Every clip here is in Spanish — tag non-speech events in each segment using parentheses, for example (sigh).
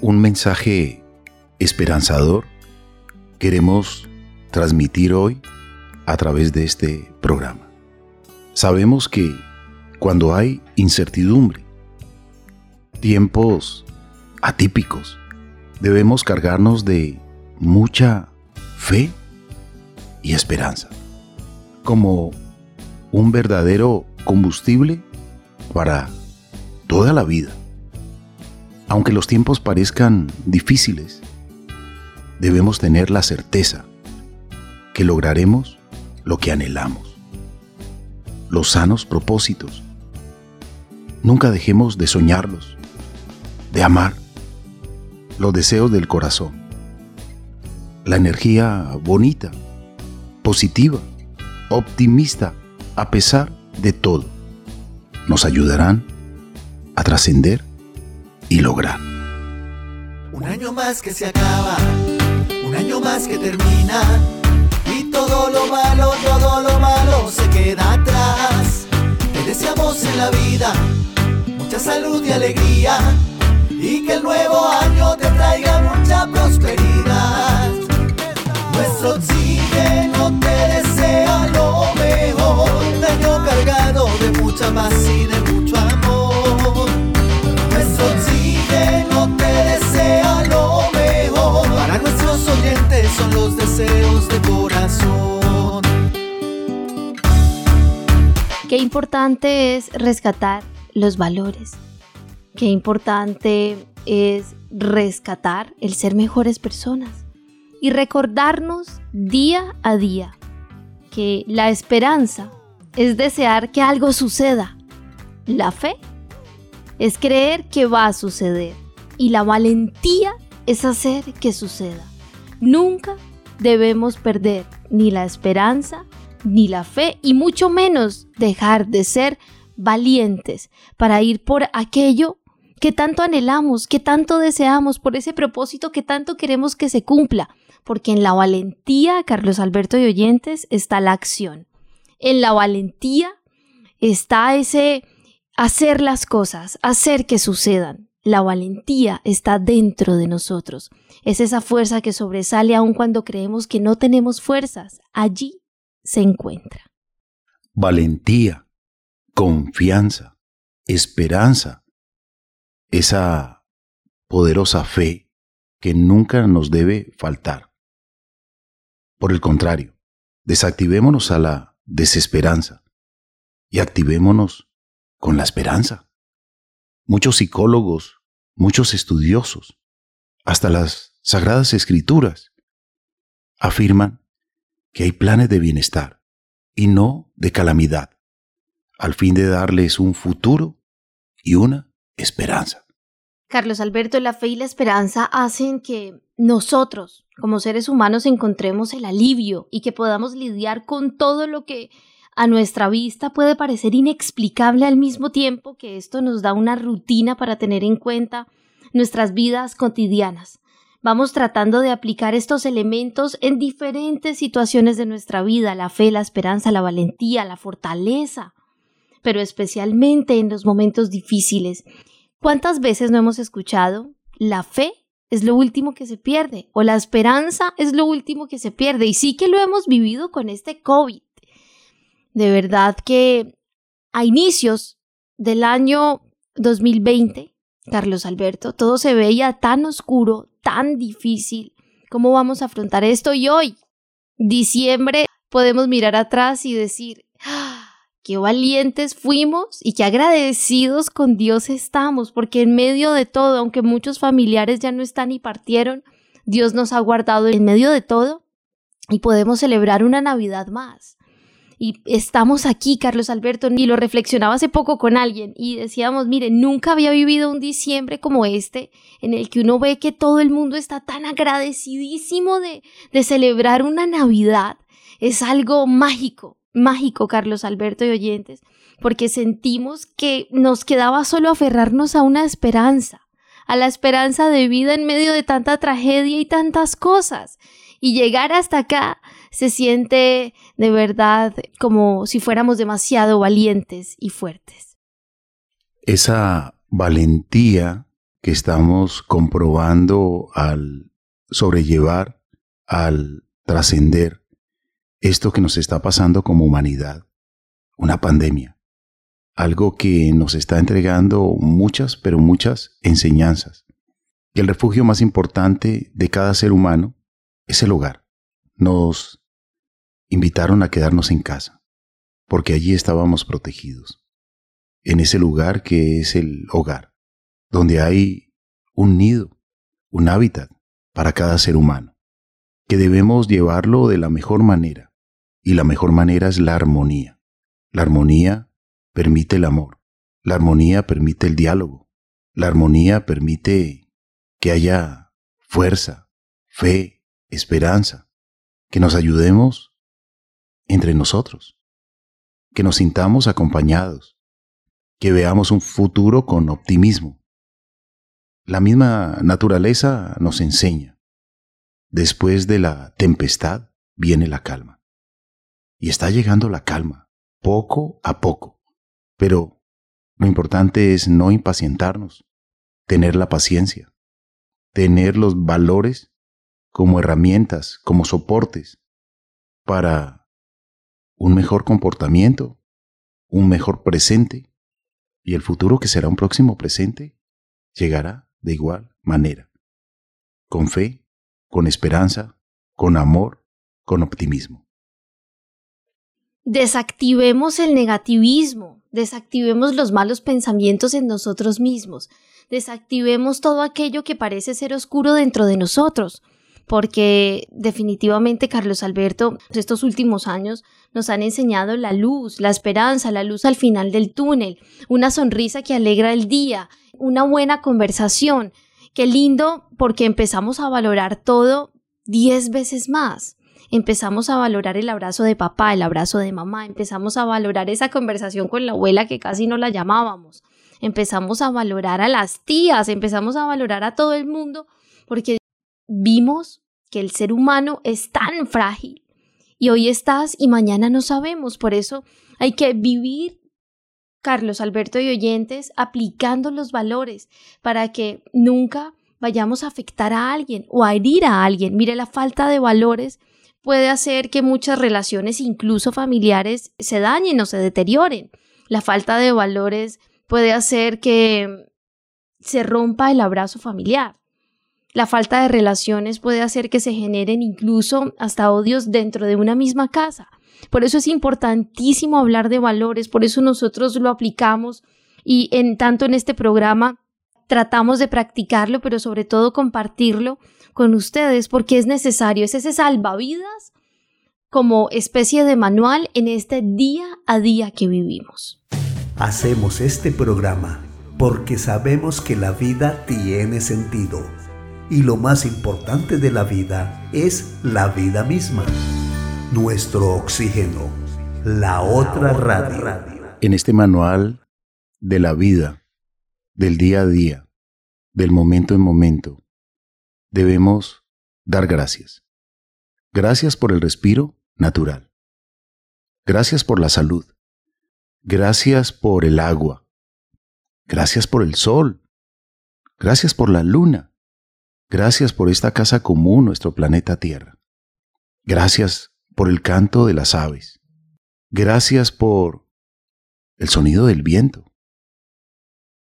un mensaje esperanzador queremos transmitir hoy a través de este programa. Sabemos que cuando hay incertidumbre, tiempos atípicos, debemos cargarnos de mucha fe y esperanza, como un verdadero combustible para toda la vida. Aunque los tiempos parezcan difíciles, debemos tener la certeza que lograremos lo que anhelamos, los sanos propósitos. Nunca dejemos de soñarlos, de amar, los deseos del corazón, la energía bonita, positiva, optimista, a pesar de todo, nos ayudarán a trascender y lograr. Un año más que se acaba, un año más que termina, y todo lo malo, todo lo malo se queda atrás. Te deseamos en la vida mucha salud y alegría, y que el nuevo año te traiga mucha prosperidad. Nuestro oxígeno te desea lo mejor, un año cargado de mucha paz y de mucho amor. Nuestro oxígeno te desea lo mejor. Para nuestros oyentes son los deseos de corazón. Qué importante es rescatar los valores. Qué importante es rescatar el ser mejores personas y recordarnos día a día que la esperanza es desear que algo suceda. La fe es creer que va a suceder y la valentía es hacer que suceda. Nunca debemos perder ni la esperanza ni la fe y mucho menos dejar de ser valientes para ir por aquello que tanto anhelamos, que tanto deseamos, por ese propósito que tanto queremos que se cumpla, porque en la valentía, Carlos Alberto y oyentes, está la acción. En la valentía está ese hacer las cosas, hacer que sucedan. La valentía está dentro de nosotros. Es esa fuerza que sobresale aun cuando creemos que no tenemos fuerzas. Allí se encuentra. Valentía, confianza, esperanza, esa poderosa fe que nunca nos debe faltar. Por el contrario, desactivémonos a la desesperanza y activémonos con la esperanza. Muchos psicólogos, muchos estudiosos, hasta las sagradas escrituras, afirman que hay planes de bienestar y no de calamidad, al fin de darles un futuro y una esperanza. Carlos Alberto, la fe y la esperanza hacen que nosotros, como seres humanos, encontremos el alivio y que podamos lidiar con todo lo que a nuestra vista puede parecer inexplicable al mismo tiempo que esto nos da una rutina para tener en cuenta nuestras vidas cotidianas. Vamos tratando de aplicar estos elementos en diferentes situaciones de nuestra vida, la fe, la esperanza, la valentía, la fortaleza, pero especialmente en los momentos difíciles. ¿Cuántas veces no hemos escuchado? La fe es lo último que se pierde o la esperanza es lo último que se pierde y sí que lo hemos vivido con este COVID. De verdad que a inicios del año 2020, Carlos Alberto, todo se veía tan oscuro, tan difícil. ¿Cómo vamos a afrontar esto? Y hoy, diciembre, podemos mirar atrás y decir, qué valientes fuimos y qué agradecidos con Dios estamos, porque en medio de todo, aunque muchos familiares ya no están y partieron, Dios nos ha guardado en medio de todo y podemos celebrar una Navidad más. Y estamos aquí, Carlos Alberto, y lo reflexionaba hace poco con alguien y decíamos, mire, nunca había vivido un diciembre como este, en el que uno ve que todo el mundo está tan agradecidísimo de, de celebrar una Navidad. Es algo mágico, mágico, Carlos Alberto y oyentes, porque sentimos que nos quedaba solo aferrarnos a una esperanza, a la esperanza de vida en medio de tanta tragedia y tantas cosas. Y llegar hasta acá se siente de verdad como si fuéramos demasiado valientes y fuertes. Esa valentía que estamos comprobando al sobrellevar, al trascender esto que nos está pasando como humanidad, una pandemia, algo que nos está entregando muchas, pero muchas enseñanzas. El refugio más importante de cada ser humano es el hogar. Nos invitaron a quedarnos en casa, porque allí estábamos protegidos, en ese lugar que es el hogar, donde hay un nido, un hábitat para cada ser humano, que debemos llevarlo de la mejor manera, y la mejor manera es la armonía. La armonía permite el amor, la armonía permite el diálogo, la armonía permite que haya fuerza, fe, esperanza, que nos ayudemos entre nosotros, que nos sintamos acompañados, que veamos un futuro con optimismo. La misma naturaleza nos enseña. Después de la tempestad viene la calma. Y está llegando la calma, poco a poco. Pero lo importante es no impacientarnos, tener la paciencia, tener los valores como herramientas, como soportes para un mejor comportamiento, un mejor presente, y el futuro que será un próximo presente llegará de igual manera, con fe, con esperanza, con amor, con optimismo. Desactivemos el negativismo, desactivemos los malos pensamientos en nosotros mismos, desactivemos todo aquello que parece ser oscuro dentro de nosotros, porque definitivamente Carlos Alberto, estos últimos años nos han enseñado la luz, la esperanza, la luz al final del túnel, una sonrisa que alegra el día, una buena conversación. Qué lindo porque empezamos a valorar todo diez veces más. Empezamos a valorar el abrazo de papá, el abrazo de mamá, empezamos a valorar esa conversación con la abuela que casi no la llamábamos, empezamos a valorar a las tías, empezamos a valorar a todo el mundo porque vimos que el ser humano es tan frágil y hoy estás y mañana no sabemos. Por eso hay que vivir, Carlos Alberto y oyentes, aplicando los valores para que nunca vayamos a afectar a alguien o a herir a alguien. Mire, la falta de valores puede hacer que muchas relaciones, incluso familiares, se dañen o se deterioren. La falta de valores puede hacer que se rompa el abrazo familiar. La falta de relaciones puede hacer que se generen incluso hasta odios dentro de una misma casa. Por eso es importantísimo hablar de valores, por eso nosotros lo aplicamos y en tanto en este programa tratamos de practicarlo, pero sobre todo compartirlo con ustedes porque es necesario, es ese salvavidas como especie de manual en este día a día que vivimos. Hacemos este programa porque sabemos que la vida tiene sentido y lo más importante de la vida es la vida misma. Nuestro oxígeno, la otra radio. En este manual de la vida, del día a día, del momento en momento, debemos dar gracias. Gracias por el respiro natural. Gracias por la salud. Gracias por el agua. Gracias por el sol. Gracias por la luna. Gracias por esta casa común, nuestro planeta Tierra. Gracias por el canto de las aves. Gracias por el sonido del viento.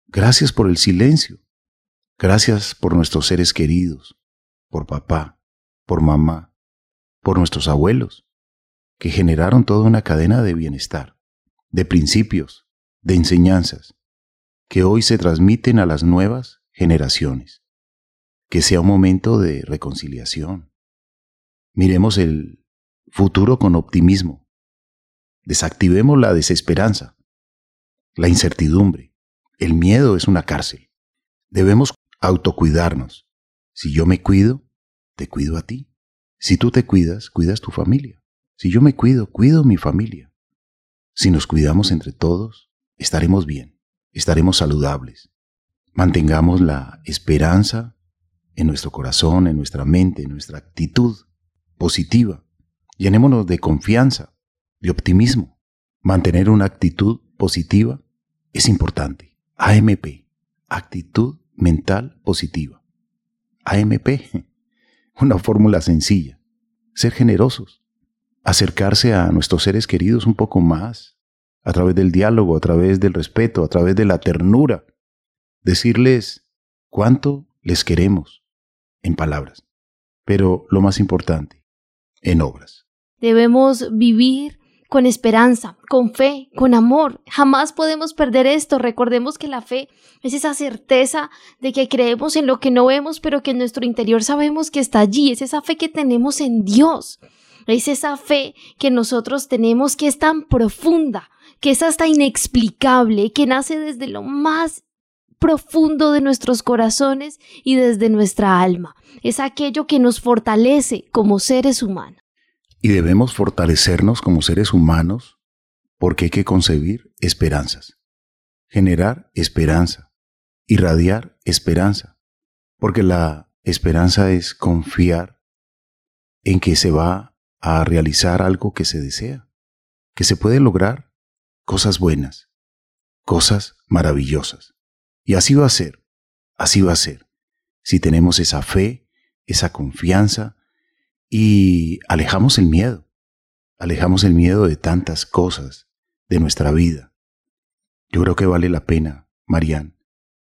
Gracias por el silencio. Gracias por nuestros seres queridos, por papá, por mamá, por nuestros abuelos, que generaron toda una cadena de bienestar, de principios, de enseñanzas, que hoy se transmiten a las nuevas generaciones que sea un momento de reconciliación. Miremos el futuro con optimismo. Desactivemos la desesperanza, la incertidumbre. El miedo es una cárcel. Debemos autocuidarnos. Si yo me cuido, te cuido a ti. Si tú te cuidas, cuidas tu familia. Si yo me cuido, cuido mi familia. Si nos cuidamos entre todos, estaremos bien, estaremos saludables. Mantengamos la esperanza en nuestro corazón, en nuestra mente, en nuestra actitud positiva. Llenémonos de confianza, de optimismo. Mantener una actitud positiva es importante. AMP, actitud mental positiva. AMP, (laughs) una fórmula sencilla. Ser generosos, acercarse a nuestros seres queridos un poco más, a través del diálogo, a través del respeto, a través de la ternura. Decirles cuánto les queremos en palabras, pero lo más importante, en obras. Debemos vivir con esperanza, con fe, con amor. Jamás podemos perder esto. Recordemos que la fe es esa certeza de que creemos en lo que no vemos, pero que en nuestro interior sabemos que está allí. Es esa fe que tenemos en Dios. Es esa fe que nosotros tenemos que es tan profunda, que es hasta inexplicable, que nace desde lo más profundo de nuestros corazones y desde nuestra alma. Es aquello que nos fortalece como seres humanos. Y debemos fortalecernos como seres humanos porque hay que concebir esperanzas, generar esperanza, irradiar esperanza, porque la esperanza es confiar en que se va a realizar algo que se desea, que se puede lograr cosas buenas, cosas maravillosas. Y así va a ser, así va a ser, si tenemos esa fe, esa confianza, y alejamos el miedo, alejamos el miedo de tantas cosas de nuestra vida. Yo creo que vale la pena, Marian,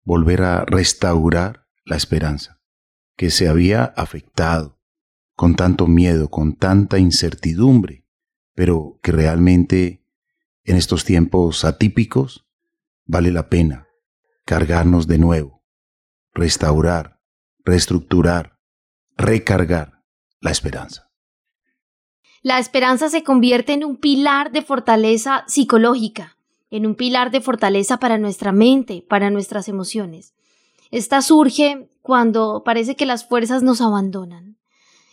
volver a restaurar la esperanza que se había afectado con tanto miedo, con tanta incertidumbre, pero que realmente en estos tiempos atípicos vale la pena cargarnos de nuevo, restaurar, reestructurar, recargar la esperanza. La esperanza se convierte en un pilar de fortaleza psicológica, en un pilar de fortaleza para nuestra mente, para nuestras emociones. Esta surge cuando parece que las fuerzas nos abandonan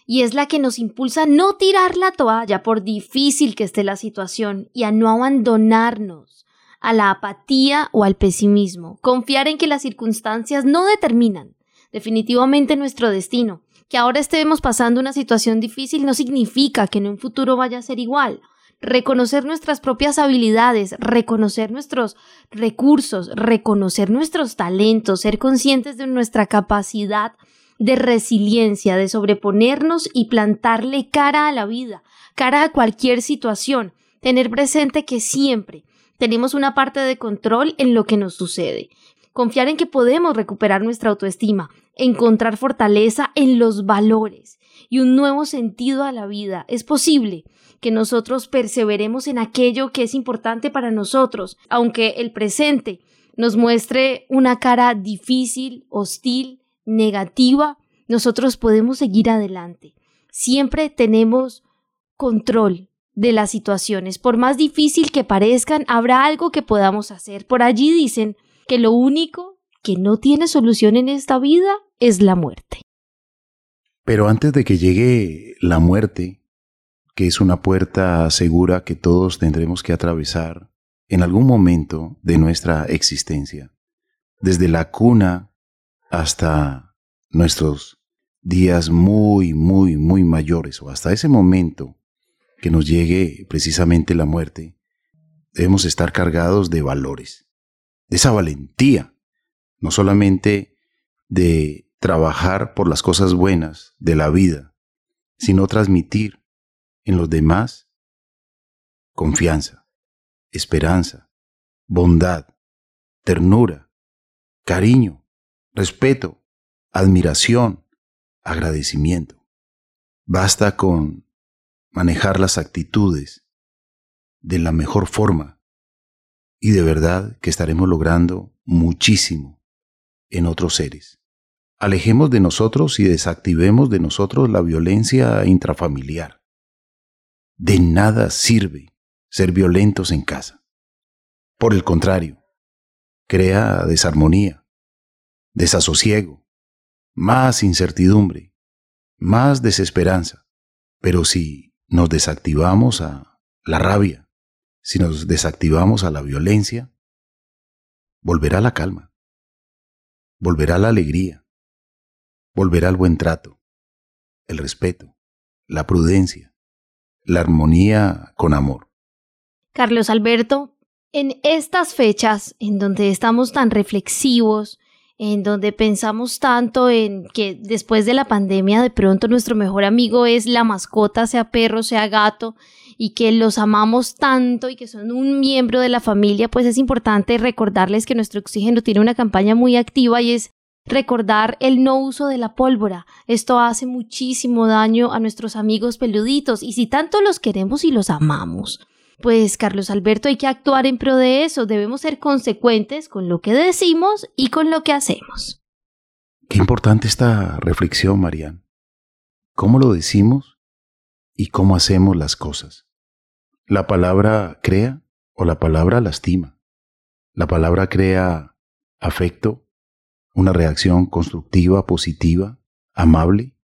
y es la que nos impulsa a no tirar la toalla por difícil que esté la situación y a no abandonarnos a la apatía o al pesimismo, confiar en que las circunstancias no determinan definitivamente nuestro destino. Que ahora estemos pasando una situación difícil no significa que en un futuro vaya a ser igual. Reconocer nuestras propias habilidades, reconocer nuestros recursos, reconocer nuestros talentos, ser conscientes de nuestra capacidad de resiliencia, de sobreponernos y plantarle cara a la vida, cara a cualquier situación, tener presente que siempre tenemos una parte de control en lo que nos sucede, confiar en que podemos recuperar nuestra autoestima, encontrar fortaleza en los valores y un nuevo sentido a la vida. Es posible que nosotros perseveremos en aquello que es importante para nosotros, aunque el presente nos muestre una cara difícil, hostil, negativa, nosotros podemos seguir adelante. Siempre tenemos control de las situaciones. Por más difícil que parezcan, habrá algo que podamos hacer. Por allí dicen que lo único que no tiene solución en esta vida es la muerte. Pero antes de que llegue la muerte, que es una puerta segura que todos tendremos que atravesar en algún momento de nuestra existencia, desde la cuna hasta nuestros días muy, muy, muy mayores o hasta ese momento que nos llegue precisamente la muerte, debemos estar cargados de valores, de esa valentía no solamente de trabajar por las cosas buenas de la vida, sino transmitir en los demás confianza, esperanza, bondad, ternura, cariño, respeto, admiración, agradecimiento. Basta con manejar las actitudes de la mejor forma y de verdad que estaremos logrando muchísimo en otros seres. Alejemos de nosotros y desactivemos de nosotros la violencia intrafamiliar. De nada sirve ser violentos en casa. Por el contrario, crea desarmonía, desasosiego, más incertidumbre, más desesperanza. Pero si nos desactivamos a la rabia, si nos desactivamos a la violencia, volverá la calma. Volverá la alegría, volverá el buen trato, el respeto, la prudencia, la armonía con amor. Carlos Alberto, en estas fechas en donde estamos tan reflexivos, en donde pensamos tanto en que después de la pandemia de pronto nuestro mejor amigo es la mascota, sea perro, sea gato, y que los amamos tanto y que son un miembro de la familia, pues es importante recordarles que nuestro oxígeno tiene una campaña muy activa y es recordar el no uso de la pólvora. Esto hace muchísimo daño a nuestros amigos peluditos y si tanto los queremos y los amamos. Pues Carlos Alberto hay que actuar en pro de eso, debemos ser consecuentes con lo que decimos y con lo que hacemos. Qué importante esta reflexión, Marian. ¿Cómo lo decimos y cómo hacemos las cosas? La palabra crea o la palabra lastima. La palabra crea afecto, una reacción constructiva, positiva, amable,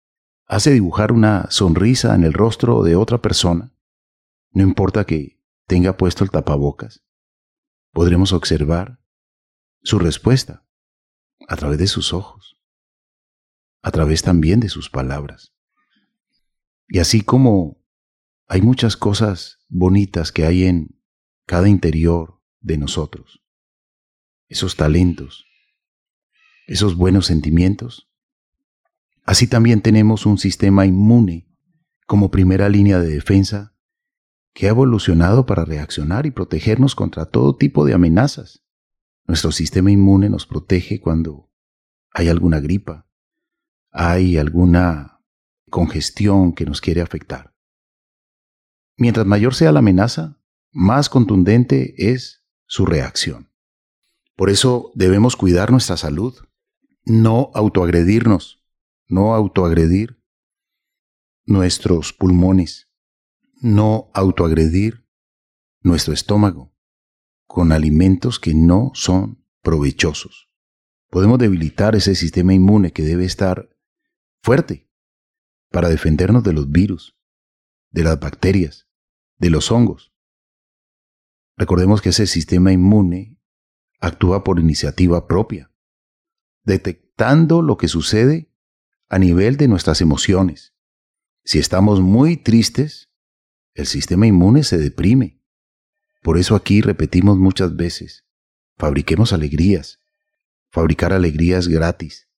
hace dibujar una sonrisa en el rostro de otra persona, no importa que tenga puesto el tapabocas, podremos observar su respuesta a través de sus ojos, a través también de sus palabras. Y así como hay muchas cosas bonitas que hay en cada interior de nosotros, esos talentos, esos buenos sentimientos. Así también tenemos un sistema inmune como primera línea de defensa que ha evolucionado para reaccionar y protegernos contra todo tipo de amenazas. Nuestro sistema inmune nos protege cuando hay alguna gripa, hay alguna congestión que nos quiere afectar. Mientras mayor sea la amenaza, más contundente es su reacción. Por eso debemos cuidar nuestra salud, no autoagredirnos, no autoagredir nuestros pulmones, no autoagredir nuestro estómago con alimentos que no son provechosos. Podemos debilitar ese sistema inmune que debe estar fuerte para defendernos de los virus, de las bacterias, de los hongos. Recordemos que ese sistema inmune actúa por iniciativa propia detectando lo que sucede a nivel de nuestras emociones. Si estamos muy tristes, el sistema inmune se deprime. Por eso aquí repetimos muchas veces, fabriquemos alegrías, fabricar alegrías gratis,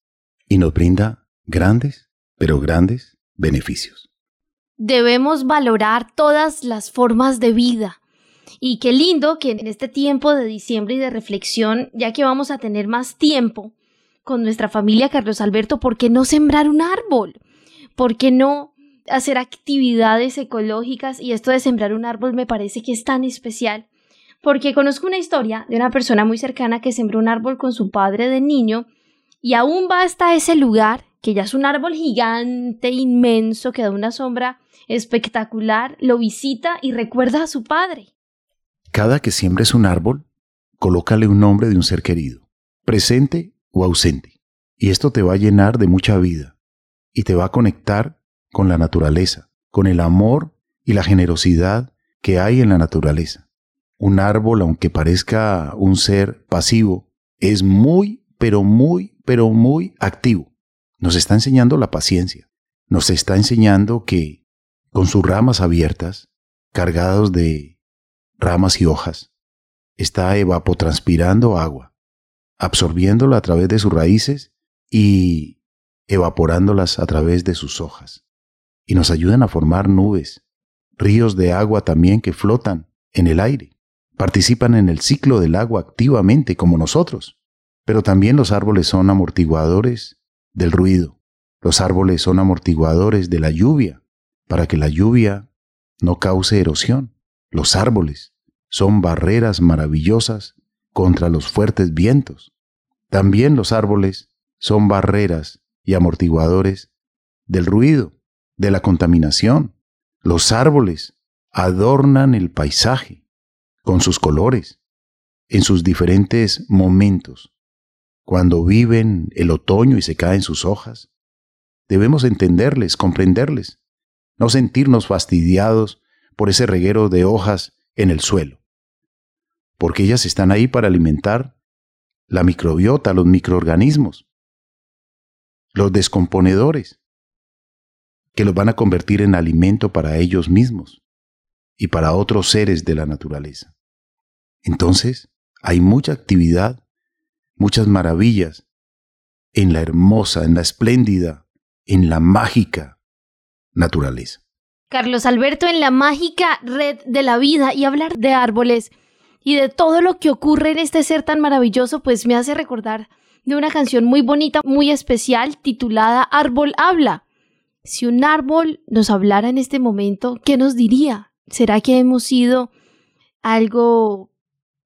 y nos brinda grandes, pero grandes beneficios. Debemos valorar todas las formas de vida. Y qué lindo que en este tiempo de diciembre y de reflexión, ya que vamos a tener más tiempo, con nuestra familia, Carlos Alberto, ¿por qué no sembrar un árbol? ¿Por qué no hacer actividades ecológicas? Y esto de sembrar un árbol me parece que es tan especial, porque conozco una historia de una persona muy cercana que sembró un árbol con su padre de niño y aún va hasta ese lugar, que ya es un árbol gigante, inmenso, que da una sombra espectacular, lo visita y recuerda a su padre. Cada que siembres un árbol, colócale un nombre de un ser querido, presente o ausente. Y esto te va a llenar de mucha vida y te va a conectar con la naturaleza, con el amor y la generosidad que hay en la naturaleza. Un árbol, aunque parezca un ser pasivo, es muy, pero muy, pero muy activo. Nos está enseñando la paciencia. Nos está enseñando que con sus ramas abiertas, cargados de ramas y hojas, está evapotranspirando agua absorbiéndola a través de sus raíces y evaporándolas a través de sus hojas. Y nos ayudan a formar nubes, ríos de agua también que flotan en el aire. Participan en el ciclo del agua activamente como nosotros. Pero también los árboles son amortiguadores del ruido. Los árboles son amortiguadores de la lluvia, para que la lluvia no cause erosión. Los árboles son barreras maravillosas contra los fuertes vientos. También los árboles son barreras y amortiguadores del ruido, de la contaminación. Los árboles adornan el paisaje con sus colores, en sus diferentes momentos. Cuando viven el otoño y se caen sus hojas, debemos entenderles, comprenderles, no sentirnos fastidiados por ese reguero de hojas en el suelo porque ellas están ahí para alimentar la microbiota, los microorganismos, los descomponedores, que los van a convertir en alimento para ellos mismos y para otros seres de la naturaleza. Entonces, hay mucha actividad, muchas maravillas en la hermosa, en la espléndida, en la mágica naturaleza. Carlos Alberto, en la mágica red de la vida y hablar de árboles y de todo lo que ocurre en este ser tan maravilloso, pues me hace recordar de una canción muy bonita, muy especial, titulada Árbol habla. Si un árbol nos hablara en este momento, ¿qué nos diría? ¿Será que hemos sido algo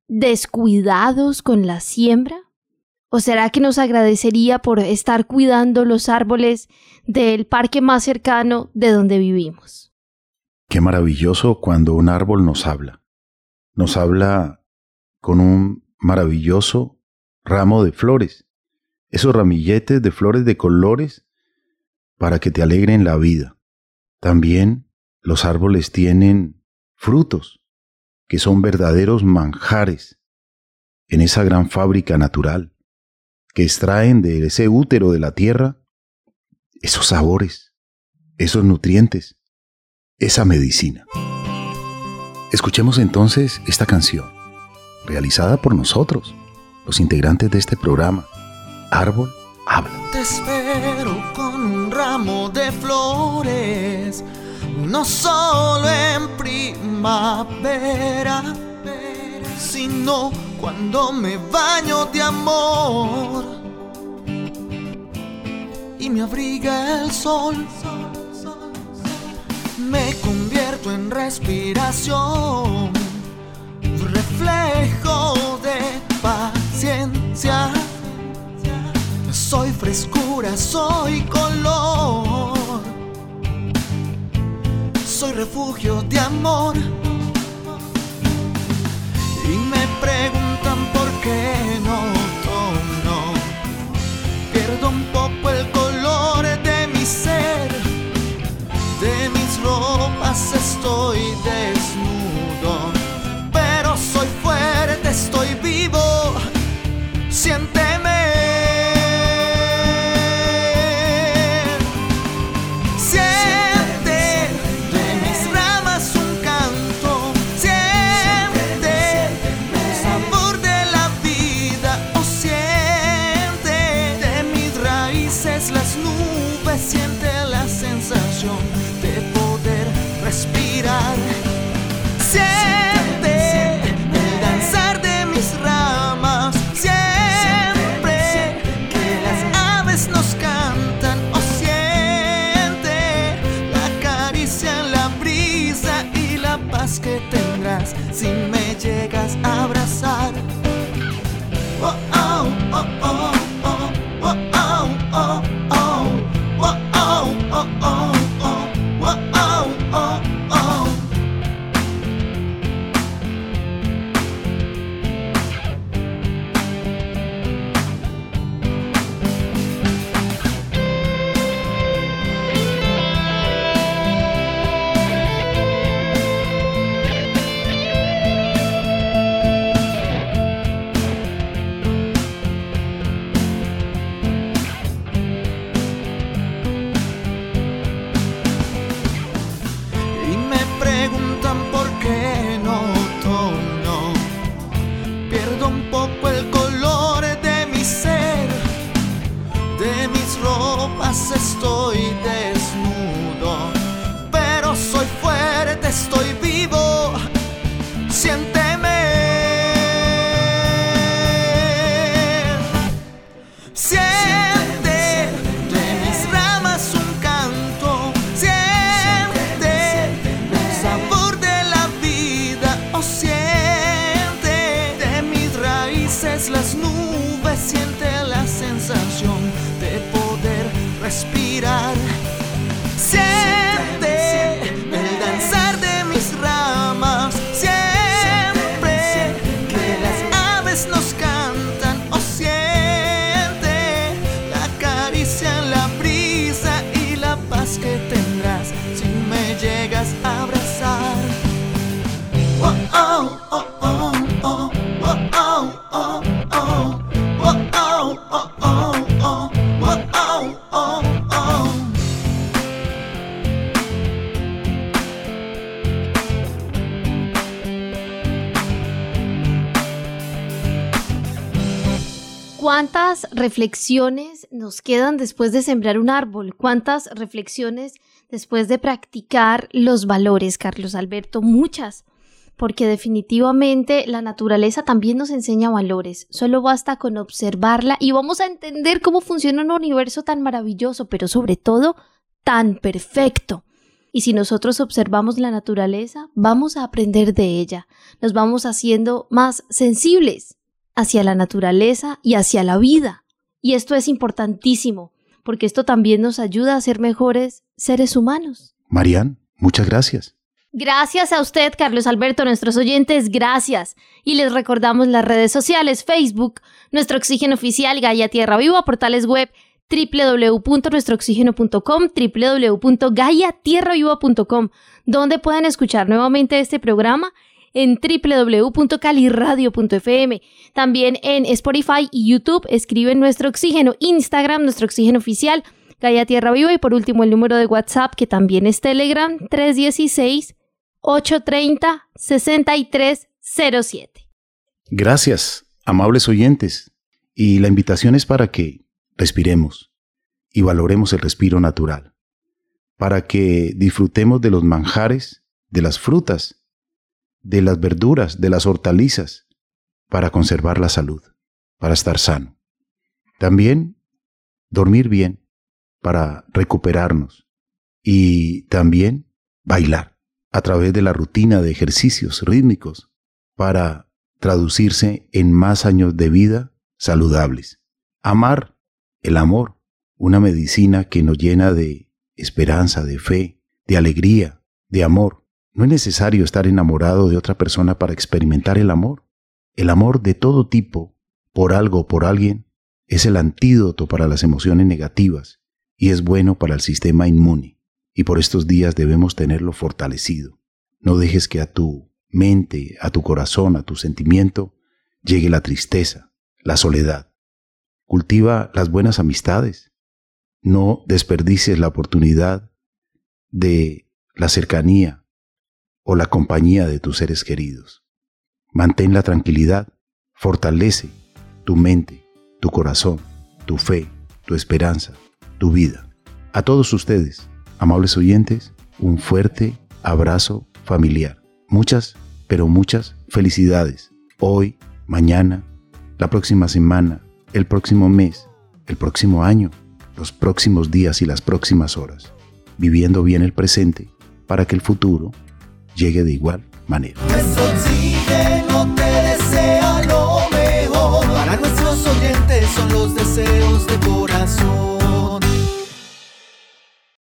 descuidados con la siembra? ¿O será que nos agradecería por estar cuidando los árboles del parque más cercano de donde vivimos? Qué maravilloso cuando un árbol nos habla. Nos habla con un maravilloso ramo de flores esos ramilletes de flores de colores para que te alegren la vida. También los árboles tienen frutos, que son verdaderos manjares en esa gran fábrica natural, que extraen de ese útero de la tierra esos sabores, esos nutrientes, esa medicina. Escuchemos entonces esta canción, realizada por nosotros, los integrantes de este programa árbol habla. Te espero ramo de flores, no solo en primavera, sino cuando me baño de amor y me abriga el sol. Me convierto en respiración, reflejo de paciencia soy frescura, soy color. Soy refugio de amor. ¿Cuántas reflexiones nos quedan después de sembrar un árbol? ¿Cuántas reflexiones después de practicar los valores, Carlos Alberto? Muchas porque definitivamente la naturaleza también nos enseña valores. Solo basta con observarla y vamos a entender cómo funciona un universo tan maravilloso, pero sobre todo tan perfecto. Y si nosotros observamos la naturaleza, vamos a aprender de ella, nos vamos haciendo más sensibles hacia la naturaleza y hacia la vida. Y esto es importantísimo, porque esto también nos ayuda a ser mejores seres humanos. Marian, muchas gracias. Gracias a usted, Carlos Alberto, nuestros oyentes, gracias. Y les recordamos las redes sociales, Facebook, nuestro oxígeno oficial, Gaia Tierra Viva, portales web www.nuestrooxígeno.com, www.gaiatierraviva.com, donde pueden escuchar nuevamente este programa en www.caliradio.fm. También en Spotify y YouTube escriben Nuestro Oxígeno, Instagram, Nuestro Oxígeno Oficial, Gaia Tierra Viva y por último el número de WhatsApp que también es Telegram 316 830 6307. Gracias, amables oyentes. Y la invitación es para que respiremos y valoremos el respiro natural, para que disfrutemos de los manjares, de las frutas, de las verduras, de las hortalizas, para conservar la salud, para estar sano. También dormir bien, para recuperarnos y también bailar a través de la rutina de ejercicios rítmicos para traducirse en más años de vida saludables. Amar el amor, una medicina que nos llena de esperanza, de fe, de alegría, de amor. No es necesario estar enamorado de otra persona para experimentar el amor. El amor de todo tipo, por algo o por alguien, es el antídoto para las emociones negativas y es bueno para el sistema inmune. Y por estos días debemos tenerlo fortalecido. No dejes que a tu mente, a tu corazón, a tu sentimiento, llegue la tristeza, la soledad. Cultiva las buenas amistades. No desperdicies la oportunidad de la cercanía o la compañía de tus seres queridos. Mantén la tranquilidad, fortalece tu mente, tu corazón, tu fe, tu esperanza, tu vida. A todos ustedes, amables oyentes, un fuerte abrazo familiar. Muchas, pero muchas felicidades. Hoy, mañana, la próxima semana, el próximo mes, el próximo año, los próximos días y las próximas horas, viviendo bien el presente para que el futuro llegue de igual manera.